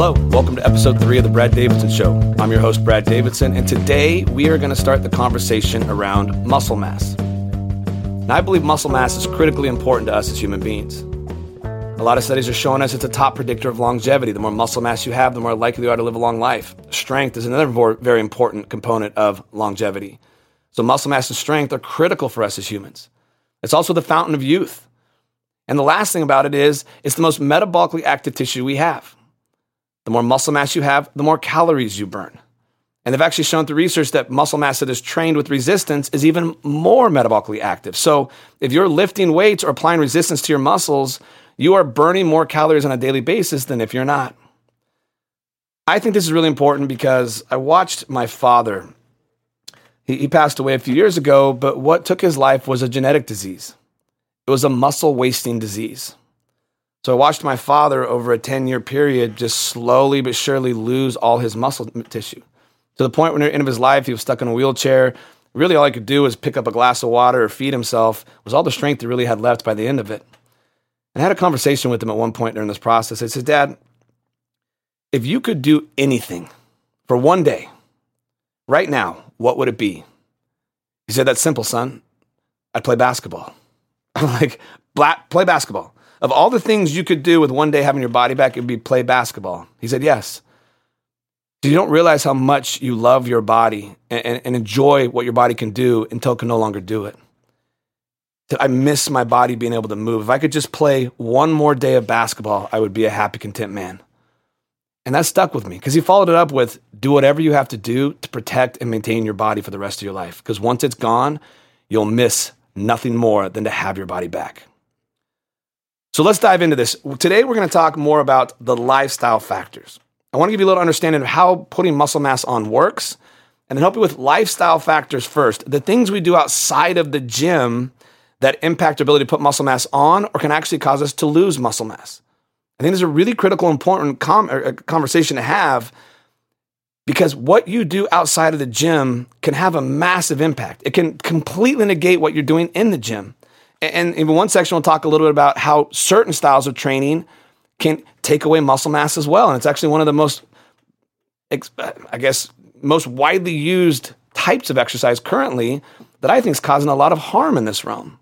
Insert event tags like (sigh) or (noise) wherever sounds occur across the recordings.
Hello, welcome to episode three of the Brad Davidson Show. I'm your host, Brad Davidson, and today we are going to start the conversation around muscle mass. Now, I believe muscle mass is critically important to us as human beings. A lot of studies are showing us it's a top predictor of longevity. The more muscle mass you have, the more likely you are to live a long life. Strength is another very important component of longevity. So, muscle mass and strength are critical for us as humans. It's also the fountain of youth. And the last thing about it is, it's the most metabolically active tissue we have. The more muscle mass you have, the more calories you burn. And they've actually shown through research that muscle mass that is trained with resistance is even more metabolically active. So if you're lifting weights or applying resistance to your muscles, you are burning more calories on a daily basis than if you're not. I think this is really important because I watched my father. He, he passed away a few years ago, but what took his life was a genetic disease. It was a muscle wasting disease. So I watched my father over a 10 year period just slowly but surely lose all his muscle tissue. To the point when at the end of his life, he was stuck in a wheelchair. Really, all he could do was pick up a glass of water or feed himself, was all the strength he really had left by the end of it. And I had a conversation with him at one point during this process. I said, Dad, if you could do anything for one day, right now, what would it be? He said, That's simple, son. I'd play basketball. (laughs) I'm like, play basketball. Of all the things you could do with one day having your body back, it would be play basketball. He said, Yes. So you don't realize how much you love your body and, and, and enjoy what your body can do until it can no longer do it. I miss my body being able to move. If I could just play one more day of basketball, I would be a happy, content man. And that stuck with me because he followed it up with do whatever you have to do to protect and maintain your body for the rest of your life. Because once it's gone, you'll miss nothing more than to have your body back. So let's dive into this. Today, we're going to talk more about the lifestyle factors. I want to give you a little understanding of how putting muscle mass on works and then help you with lifestyle factors first. The things we do outside of the gym that impact our ability to put muscle mass on or can actually cause us to lose muscle mass. I think this is a really critical, important com- uh, conversation to have because what you do outside of the gym can have a massive impact. It can completely negate what you're doing in the gym. And in one section, we'll talk a little bit about how certain styles of training can take away muscle mass as well. And it's actually one of the most, I guess, most widely used types of exercise currently that I think is causing a lot of harm in this realm.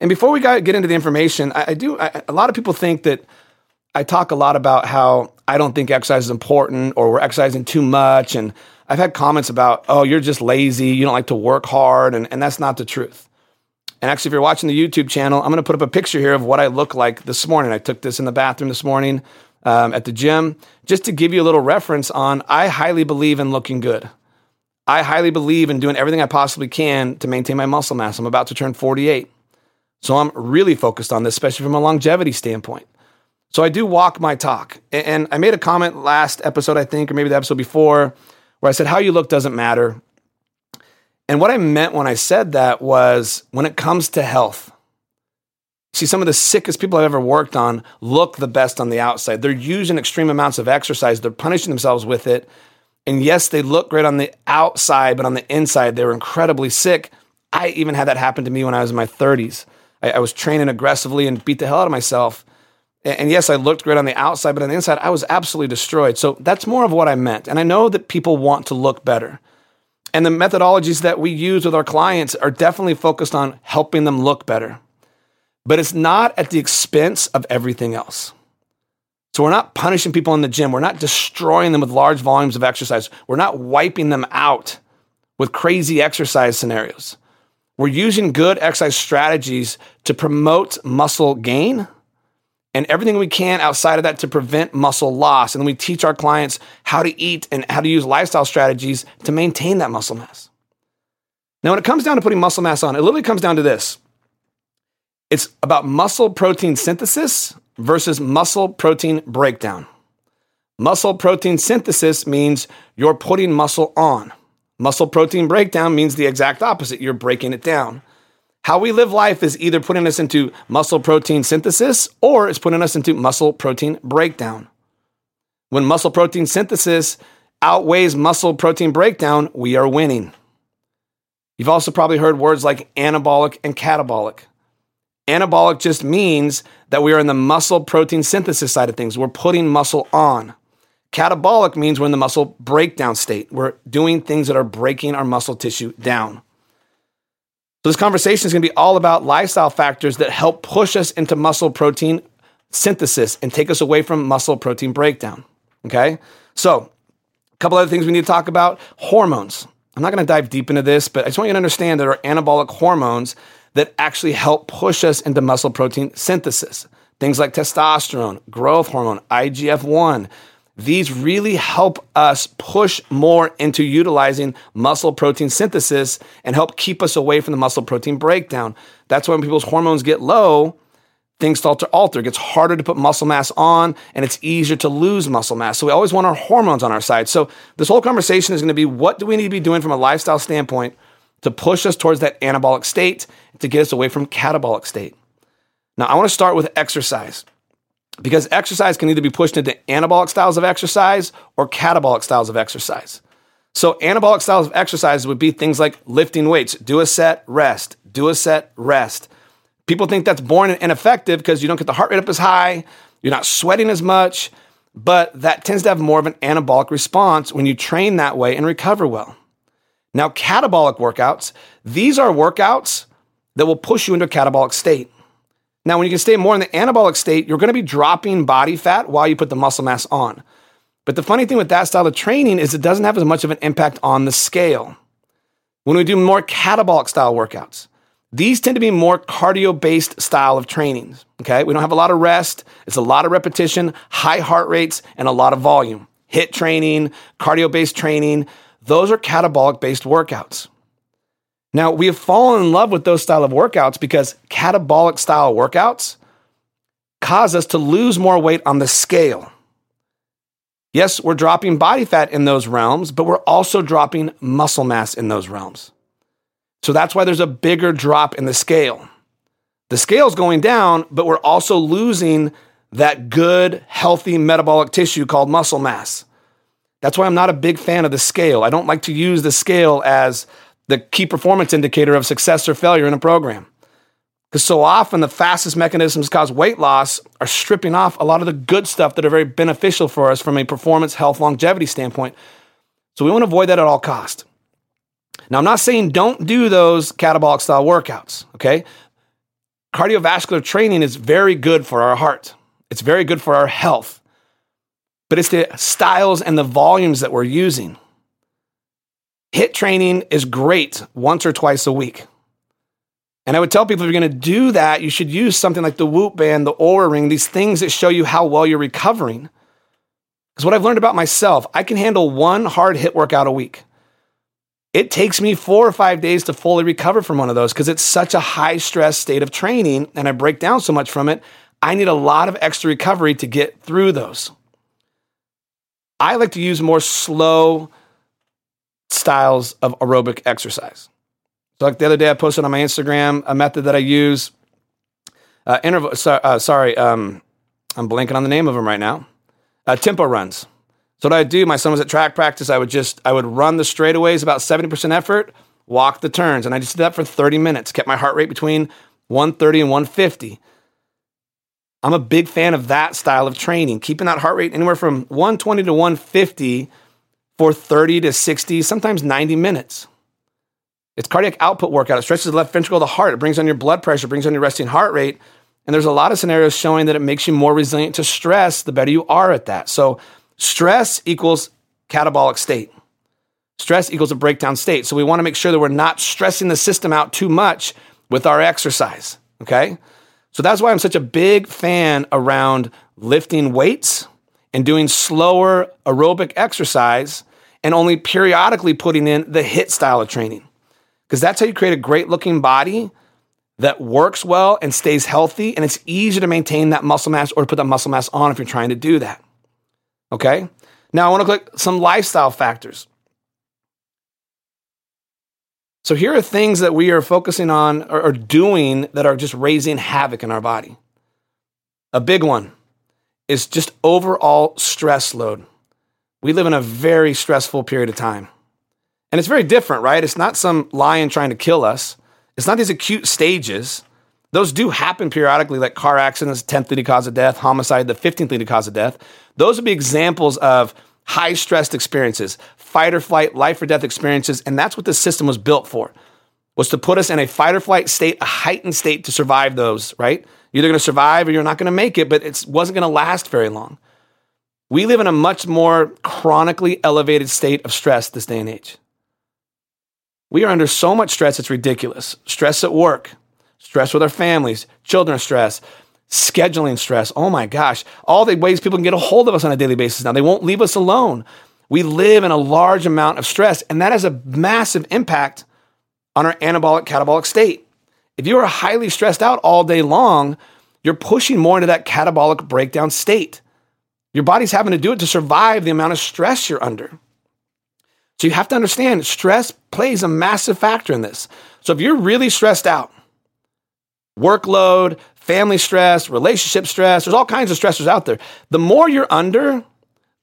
And before we get into the information, I, do, I, a lot of people think that I talk a lot about how I don't think exercise is important or we're exercising too much. And I've had comments about, oh, you're just lazy, you don't like to work hard. And, and that's not the truth. And actually, if you're watching the YouTube channel, I'm going to put up a picture here of what I look like this morning. I took this in the bathroom this morning um, at the gym just to give you a little reference on I highly believe in looking good. I highly believe in doing everything I possibly can to maintain my muscle mass. I'm about to turn 48. So I'm really focused on this, especially from a longevity standpoint. So I do walk my talk. And I made a comment last episode, I think, or maybe the episode before, where I said, How you look doesn't matter. And what I meant when I said that was when it comes to health, see, some of the sickest people I've ever worked on look the best on the outside. They're using extreme amounts of exercise, they're punishing themselves with it. And yes, they look great on the outside, but on the inside, they were incredibly sick. I even had that happen to me when I was in my 30s. I, I was training aggressively and beat the hell out of myself. And, and yes, I looked great on the outside, but on the inside, I was absolutely destroyed. So that's more of what I meant. And I know that people want to look better. And the methodologies that we use with our clients are definitely focused on helping them look better. But it's not at the expense of everything else. So we're not punishing people in the gym. We're not destroying them with large volumes of exercise. We're not wiping them out with crazy exercise scenarios. We're using good exercise strategies to promote muscle gain and everything we can outside of that to prevent muscle loss. And we teach our clients how to eat and how to use lifestyle strategies to maintain that muscle mass. Now, when it comes down to putting muscle mass on, it literally comes down to this it's about muscle protein synthesis versus muscle protein breakdown. Muscle protein synthesis means you're putting muscle on. Muscle protein breakdown means the exact opposite. You're breaking it down. How we live life is either putting us into muscle protein synthesis or it's putting us into muscle protein breakdown. When muscle protein synthesis outweighs muscle protein breakdown, we are winning. You've also probably heard words like anabolic and catabolic. Anabolic just means that we are in the muscle protein synthesis side of things. We're putting muscle on. Catabolic means we're in the muscle breakdown state. We're doing things that are breaking our muscle tissue down. This conversation is going to be all about lifestyle factors that help push us into muscle protein synthesis and take us away from muscle protein breakdown. Okay? So, a couple other things we need to talk about hormones. I'm not going to dive deep into this, but I just want you to understand there are anabolic hormones that actually help push us into muscle protein synthesis. Things like testosterone, growth hormone, IGF 1. These really help us push more into utilizing muscle protein synthesis and help keep us away from the muscle protein breakdown. That's why when people's hormones get low, things start to alter. It gets harder to put muscle mass on and it's easier to lose muscle mass. So we always want our hormones on our side. So this whole conversation is going to be what do we need to be doing from a lifestyle standpoint to push us towards that anabolic state to get us away from catabolic state. Now, I want to start with exercise because exercise can either be pushed into anabolic styles of exercise or catabolic styles of exercise. So, anabolic styles of exercise would be things like lifting weights, do a set, rest, do a set, rest. People think that's boring and ineffective because you don't get the heart rate up as high, you're not sweating as much, but that tends to have more of an anabolic response when you train that way and recover well. Now, catabolic workouts, these are workouts that will push you into a catabolic state. Now, when you can stay more in the anabolic state, you're going to be dropping body fat while you put the muscle mass on. But the funny thing with that style of training is it doesn't have as much of an impact on the scale. When we do more catabolic style workouts, these tend to be more cardio based style of trainings. Okay. We don't have a lot of rest. It's a lot of repetition, high heart rates, and a lot of volume. HIIT training, cardio based training, those are catabolic based workouts. Now, we have fallen in love with those style of workouts because catabolic style workouts cause us to lose more weight on the scale. Yes, we're dropping body fat in those realms, but we're also dropping muscle mass in those realms. So that's why there's a bigger drop in the scale. The scale's going down, but we're also losing that good, healthy metabolic tissue called muscle mass. That's why I'm not a big fan of the scale. I don't like to use the scale as the key performance indicator of success or failure in a program. Because so often the fastest mechanisms cause weight loss are stripping off a lot of the good stuff that are very beneficial for us from a performance, health, longevity standpoint. So we want to avoid that at all cost. Now, I'm not saying don't do those catabolic style workouts, okay? Cardiovascular training is very good for our heart. It's very good for our health. But it's the styles and the volumes that we're using. HIIT training is great once or twice a week. And I would tell people if you're going to do that, you should use something like the Whoop Band, the Oura Ring, these things that show you how well you're recovering. Because what I've learned about myself, I can handle one hard HIIT workout a week. It takes me four or five days to fully recover from one of those because it's such a high stress state of training and I break down so much from it. I need a lot of extra recovery to get through those. I like to use more slow, styles of aerobic exercise. So, like the other day, I posted on my Instagram a method that I use. Uh, interval. So, uh, sorry, um, I'm blanking on the name of them right now. Uh, tempo runs. So what I do, my son was at track practice. I would just I would run the straightaways about 70% effort, walk the turns, and I just did that for 30 minutes. Kept my heart rate between 130 and 150. I'm a big fan of that style of training, keeping that heart rate anywhere from 120 to 150 for 30 to 60, sometimes 90 minutes. It's cardiac output workout. It stretches the left ventricle of the heart. It brings on your blood pressure, brings on your resting heart rate. And there's a lot of scenarios showing that it makes you more resilient to stress the better you are at that. So, stress equals catabolic state. Stress equals a breakdown state. So, we want to make sure that we're not stressing the system out too much with our exercise. Okay. So, that's why I'm such a big fan around lifting weights and doing slower aerobic exercise and only periodically putting in the HIIT style of training. Because that's how you create a great looking body that works well and stays healthy. And it's easier to maintain that muscle mass or to put that muscle mass on if you're trying to do that. Okay. Now I want to click some lifestyle factors. So here are things that we are focusing on or, or doing that are just raising havoc in our body. A big one is just overall stress load. We live in a very stressful period of time. And it's very different, right? It's not some lion trying to kill us. It's not these acute stages. Those do happen periodically, like car accidents, 10th leading cause of death, homicide, the 15th leading cause of death. Those would be examples of high stressed experiences, fight or flight, life or death experiences. And that's what the system was built for, was to put us in a fight or flight state, a heightened state to survive those, right? You're either going to survive or you're not going to make it, but it wasn't going to last very long. We live in a much more chronically elevated state of stress this day and age. We are under so much stress, it's ridiculous. Stress at work, stress with our families, children stress, scheduling stress. Oh my gosh, all the ways people can get a hold of us on a daily basis now. They won't leave us alone. We live in a large amount of stress, and that has a massive impact on our anabolic catabolic state. If you are highly stressed out all day long, you're pushing more into that catabolic breakdown state. Your body's having to do it to survive the amount of stress you're under. So you have to understand stress plays a massive factor in this. So if you're really stressed out, workload, family stress, relationship stress, there's all kinds of stressors out there. The more you're under,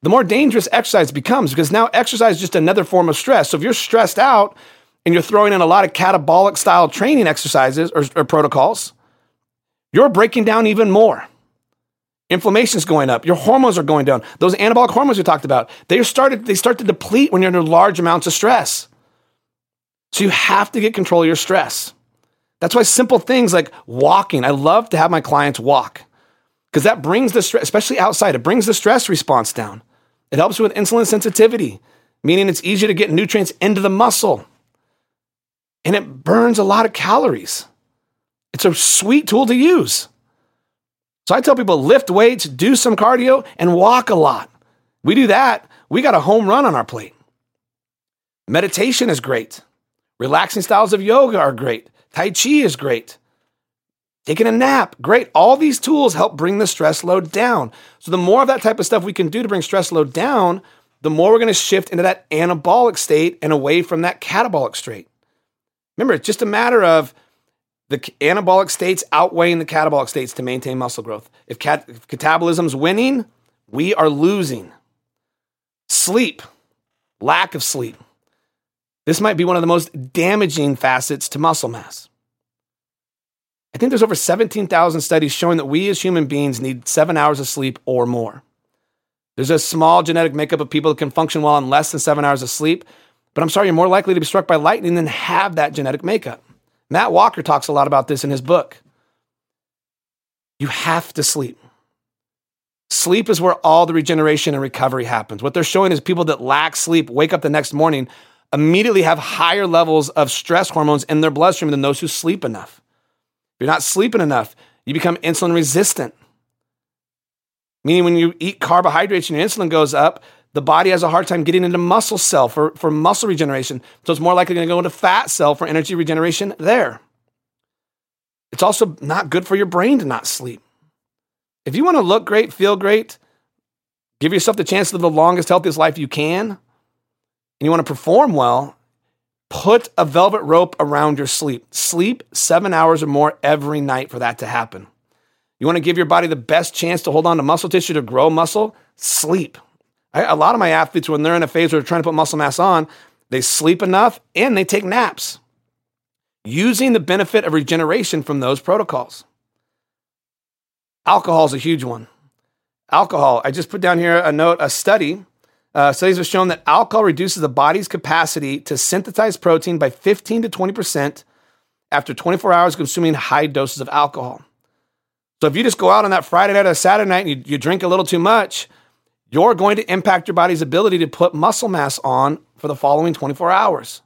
the more dangerous exercise becomes because now exercise is just another form of stress. So if you're stressed out and you're throwing in a lot of catabolic style training exercises or, or protocols, you're breaking down even more. Inflammation's going up. Your hormones are going down. Those anabolic hormones we talked about, they started they start to deplete when you're under large amounts of stress. So you have to get control of your stress. That's why simple things like walking. I love to have my clients walk because that brings the stress, especially outside, it brings the stress response down. It helps with insulin sensitivity, meaning it's easier to get nutrients into the muscle. And it burns a lot of calories. It's a sweet tool to use. So I tell people lift weights, do some cardio, and walk a lot. We do that, we got a home run on our plate. Meditation is great. Relaxing styles of yoga are great. Tai Chi is great. Taking a nap, great. All these tools help bring the stress load down. So, the more of that type of stuff we can do to bring stress load down, the more we're going to shift into that anabolic state and away from that catabolic state. Remember, it's just a matter of the anabolic states outweighing the catabolic states to maintain muscle growth. If, cat- if catabolism's winning, we are losing. Sleep, lack of sleep. This might be one of the most damaging facets to muscle mass. I think there's over 17,000 studies showing that we as human beings need seven hours of sleep or more. There's a small genetic makeup of people that can function well on less than seven hours of sleep, but I'm sorry, you're more likely to be struck by lightning than have that genetic makeup. Matt Walker talks a lot about this in his book. You have to sleep. Sleep is where all the regeneration and recovery happens. What they're showing is people that lack sleep wake up the next morning, immediately have higher levels of stress hormones in their bloodstream than those who sleep enough. If you're not sleeping enough, you become insulin resistant. Meaning, when you eat carbohydrates and your insulin goes up, the body has a hard time getting into muscle cell for, for muscle regeneration. So it's more likely going to go into fat cell for energy regeneration there. It's also not good for your brain to not sleep. If you want to look great, feel great, give yourself the chance to live the longest, healthiest life you can, and you want to perform well, put a velvet rope around your sleep. Sleep seven hours or more every night for that to happen. You want to give your body the best chance to hold on to muscle tissue to grow muscle? Sleep. I, a lot of my athletes, when they're in a phase where they're trying to put muscle mass on, they sleep enough and they take naps, using the benefit of regeneration from those protocols. Alcohol is a huge one. Alcohol, I just put down here a note, a study. Uh, studies have shown that alcohol reduces the body's capacity to synthesize protein by 15 to 20% after 24 hours consuming high doses of alcohol. So if you just go out on that Friday night or Saturday night and you, you drink a little too much, you're going to impact your body's ability to put muscle mass on for the following 24 hours.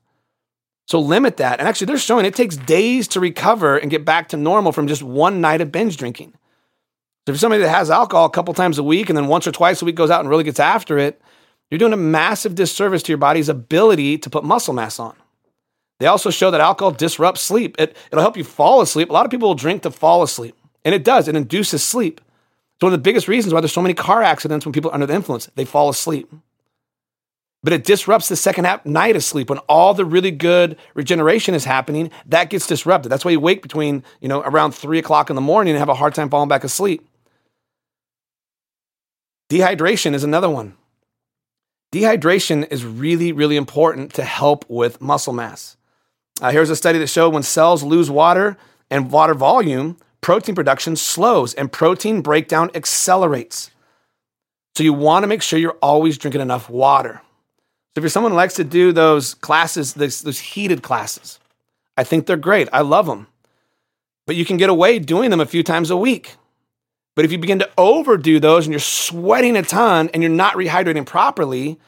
So limit that. And actually, they're showing it takes days to recover and get back to normal from just one night of binge drinking. So if somebody that has alcohol a couple times a week and then once or twice a week goes out and really gets after it, you're doing a massive disservice to your body's ability to put muscle mass on. They also show that alcohol disrupts sleep. It, it'll help you fall asleep. A lot of people will drink to fall asleep, and it does. It induces sleep. It's one of the biggest reasons why there's so many car accidents when people are under the influence. They fall asleep. But it disrupts the second half night of sleep when all the really good regeneration is happening. That gets disrupted. That's why you wake between, you know, around three o'clock in the morning and have a hard time falling back asleep. Dehydration is another one. Dehydration is really, really important to help with muscle mass. Uh, here's a study that showed when cells lose water, and water volume, protein production slows and protein breakdown accelerates. So you want to make sure you're always drinking enough water. So if you're someone who likes to do those classes, those, those heated classes, I think they're great. I love them. But you can get away doing them a few times a week. But if you begin to overdo those and you're sweating a ton and you're not rehydrating properly,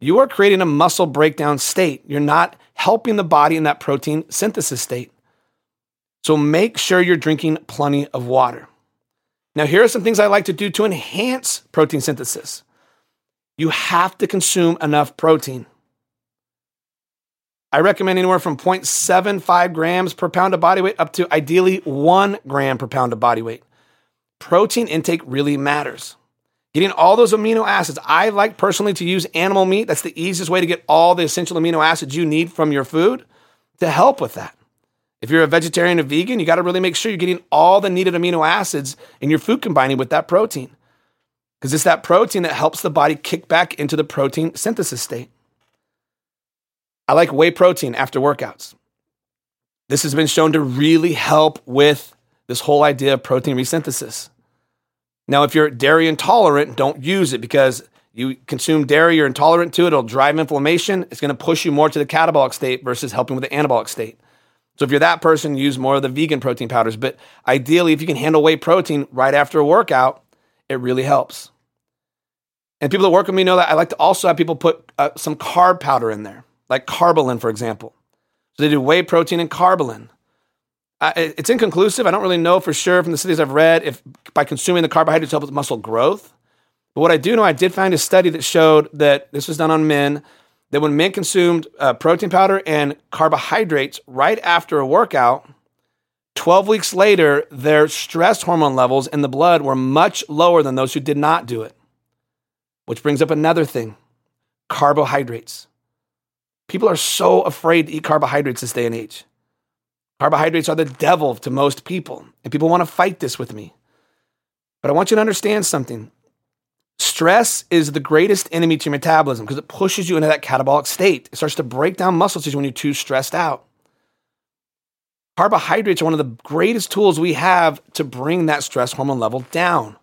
you are creating a muscle breakdown state. You're not helping the body in that protein synthesis state. So make sure you're drinking plenty of water. Now, here are some things I like to do to enhance protein synthesis. You have to consume enough protein. I recommend anywhere from 0.75 grams per pound of body weight up to ideally one gram per pound of body weight. Protein intake really matters. Getting all those amino acids. I like personally to use animal meat. That's the easiest way to get all the essential amino acids you need from your food to help with that. If you're a vegetarian or vegan, you got to really make sure you're getting all the needed amino acids in your food combining with that protein. Because it's that protein that helps the body kick back into the protein synthesis state. I like whey protein after workouts. This has been shown to really help with this whole idea of protein resynthesis. Now, if you're dairy intolerant, don't use it because you consume dairy, you're intolerant to it, it'll drive inflammation. It's going to push you more to the catabolic state versus helping with the anabolic state. So if you're that person, use more of the vegan protein powders. But ideally, if you can handle whey protein right after a workout, it really helps. And people that work with me know that I like to also have people put uh, some carb powder in there, like Karbolyn, for example. So they do whey protein and Karbolyn. Uh, it's inconclusive. I don't really know for sure from the studies I've read if by consuming the carbohydrates helps muscle growth. But what I do know, I did find a study that showed that this was done on men that when men consumed uh, protein powder and carbohydrates right after a workout, 12 weeks later, their stress hormone levels in the blood were much lower than those who did not do it. Which brings up another thing carbohydrates. People are so afraid to eat carbohydrates this day and age. Carbohydrates are the devil to most people, and people want to fight this with me. But I want you to understand something. Stress is the greatest enemy to your metabolism because it pushes you into that catabolic state. It starts to break down muscle tissue when you're too stressed out. Carbohydrates are one of the greatest tools we have to bring that stress hormone level down.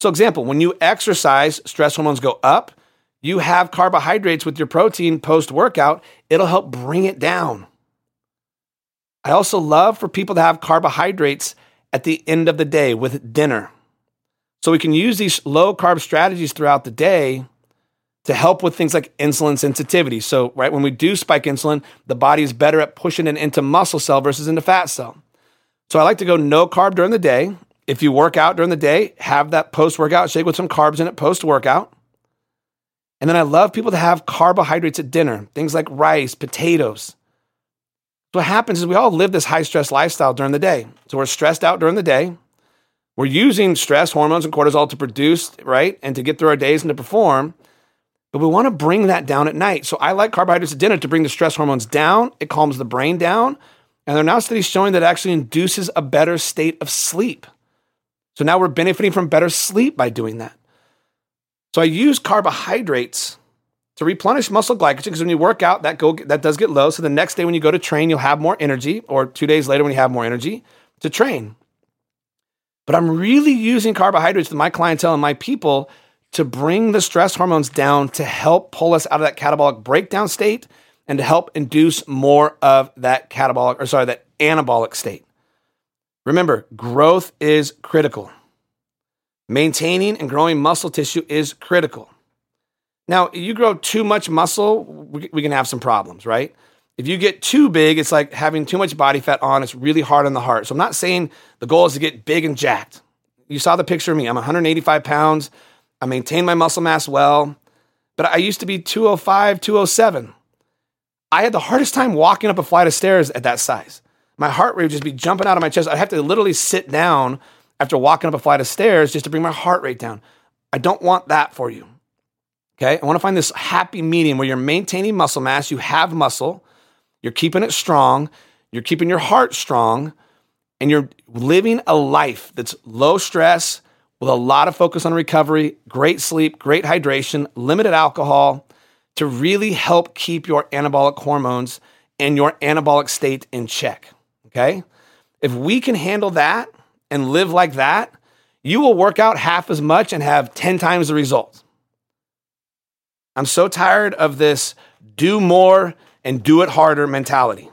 So, example, when you exercise, stress hormones go up. You have carbohydrates with your protein post workout, it'll help bring it down. I also love for people to have carbohydrates at the end of the day with dinner. So we can use these low carb strategies throughout the day to help with things like insulin sensitivity. So, right, when we do spike insulin, the body is better at pushing it into muscle cell versus into fat cell. So, I like to go no carb during the day. If you work out during the day, have that post workout shake with some carbs in it post workout. And then I love people to have carbohydrates at dinner, things like rice, potatoes. So, what happens is we all live this high stress lifestyle during the day. So, we're stressed out during the day. We're using stress hormones and cortisol to produce, right? And to get through our days and to perform. But we want to bring that down at night. So I like carbohydrates at dinner to bring the stress hormones down. It calms the brain down. And there are now studies showing that it actually induces a better state of sleep. So now we're benefiting from better sleep by doing that. So I use carbohydrates to replenish muscle glycogen because when you work out, that go that does get low. So the next day when you go to train, you'll have more energy, or two days later when you have more energy to train. But I'm really using carbohydrates with my clientele and my people to bring the stress hormones down to help pull us out of that catabolic breakdown state and to help induce more of that catabolic, or sorry, that anabolic state. Remember, growth is critical. Maintaining and growing muscle tissue is critical. Now, you grow too much muscle, we can have some problems, right? If you get too big, it's like having too much body fat on. It's really hard on the heart. So I'm not saying the goal is to get big and jacked. You saw the picture of me. I'm 185 pounds. I maintain my muscle mass well, but I used to be 205, 207. I had the hardest time walking up a flight of stairs at that size. My heart rate would just be jumping out of my chest. I'd have to literally sit down after walking up a flight of stairs just to bring my heart rate down. I don't want that for you. Okay. I want to find this happy medium where you're maintaining muscle mass, you have muscle, you're keeping it strong, you're keeping your heart strong, and you're living a life that's low stress with a lot of focus on recovery, great sleep, great hydration, limited alcohol to really help keep your anabolic hormones and your anabolic state in check. Okay? If we can handle that and live like that, you will work out half as much and have 10 times the results. I'm so tired of this do more and do it harder mentality.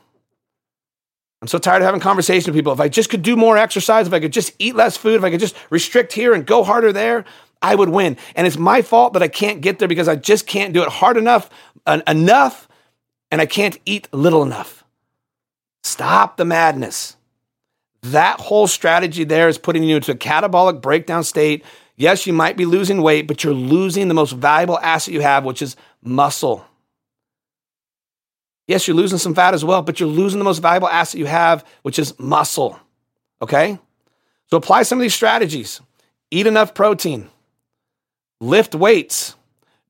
I'm so tired of having conversations with people. If I just could do more exercise, if I could just eat less food, if I could just restrict here and go harder there, I would win. And it's my fault that I can't get there because I just can't do it hard enough, enough, and I can't eat little enough. Stop the madness. That whole strategy there is putting you into a catabolic breakdown state. Yes, you might be losing weight, but you're losing the most valuable asset you have, which is muscle. Yes, you're losing some fat as well, but you're losing the most valuable asset you have, which is muscle. Okay? So apply some of these strategies. Eat enough protein, lift weights,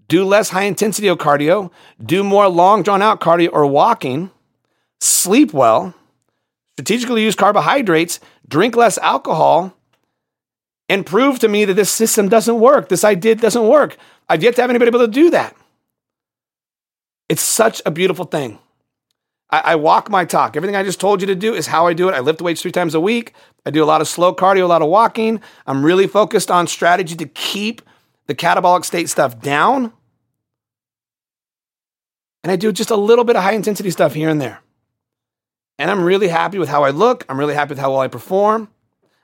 do less high intensity cardio, do more long drawn out cardio or walking, sleep well, strategically use carbohydrates, drink less alcohol, and prove to me that this system doesn't work. This idea doesn't work. I've yet to have anybody able to do that. It's such a beautiful thing. I, I, walk my talk. Everything I just told you to do is how I do it. I lift weights three times a week. I do a lot of slow cardio, a lot of walking. I'm really focused on strategy to keep the catabolic state stuff down. And I do just a little bit of high intensity stuff here and there. And I'm really happy with how I look. I'm really happy with how well I perform.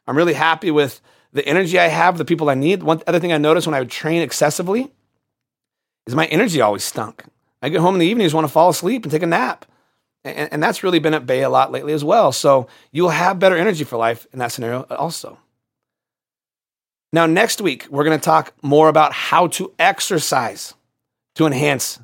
I'm really happy with the energy I have, the people I need. One other thing I noticed when I would train excessively is my energy always stunk. I get home in the evenings, want to fall asleep and take a nap. And, and, that's really been at bay a lot lately as well. So you'll have better energy for life in that scenario uh, also. Now, next week, we're going to talk more about how to exercise to enhance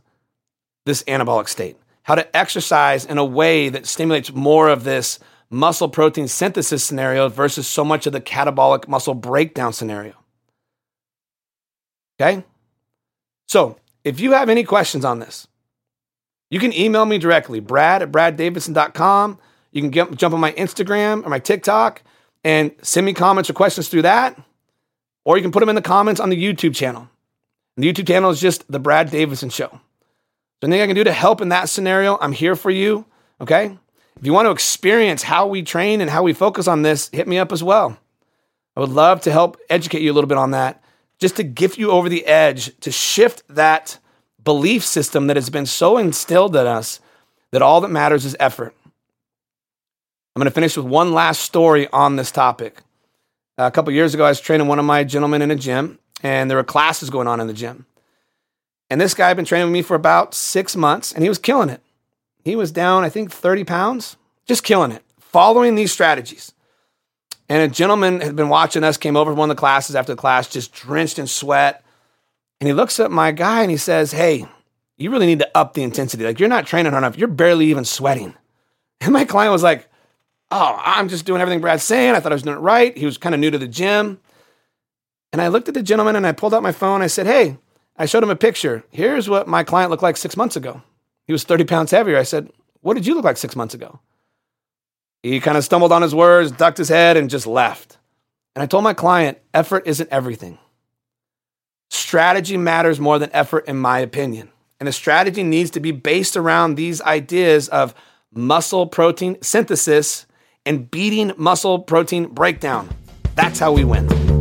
this anabolic state, how to exercise in a way that stimulates more of this muscle protein synthesis scenario versus so much of the catabolic muscle breakdown scenario. Okay? So, if you have any questions on this, you can email me directly, brad at braddavidson.com. You can get, jump on my Instagram or my TikTok and send me comments or questions through that. Or you can put them in the comments on the YouTube channel. the YouTube channel is just The Brad Davidson Show. So anything I can do to help in that scenario, I'm here for you. Okay? If you want to experience how we train and how we focus on this, hit me up as well. I would love to help educate you a little bit on that, just to gift you over the edge, to shift that belief system that has been so instilled in us that all that matters is effort. I'm going to finish with one last story on this topic. A couple years ago, I was training one of my gentlemen in a gym, and there were classes going on in the gym. And this guy had been training with me for about six months, and he was killing it. He was down, I think, 30 pounds, just killing it, following these strategies. And a gentleman had been watching us, came over to one of the classes after the class, just drenched in sweat, and he looks at my guy and he says, Hey, you really need to up the intensity. Like, you're not training hard enough. You're barely even sweating. (laughs) And my client was like, Oh, I'm just doing everything Brad's saying. I thought I was doing it right. He was kind of new to the gym. And I looked at the gentleman and I pulled out my phone. I said, Hey, I showed him a picture. Here's what my client looked like six months ago. He was 30 pounds heavier. I said, What did you look like six months ago? He kind of stumbled on his words, ducked his head, and just left. And I told my client, effort isn't everything. Strategy matters more than effort, in my opinion. And the strategy needs to be based around these ideas of muscle protein synthesis and beating muscle protein breakdown. That's how we win.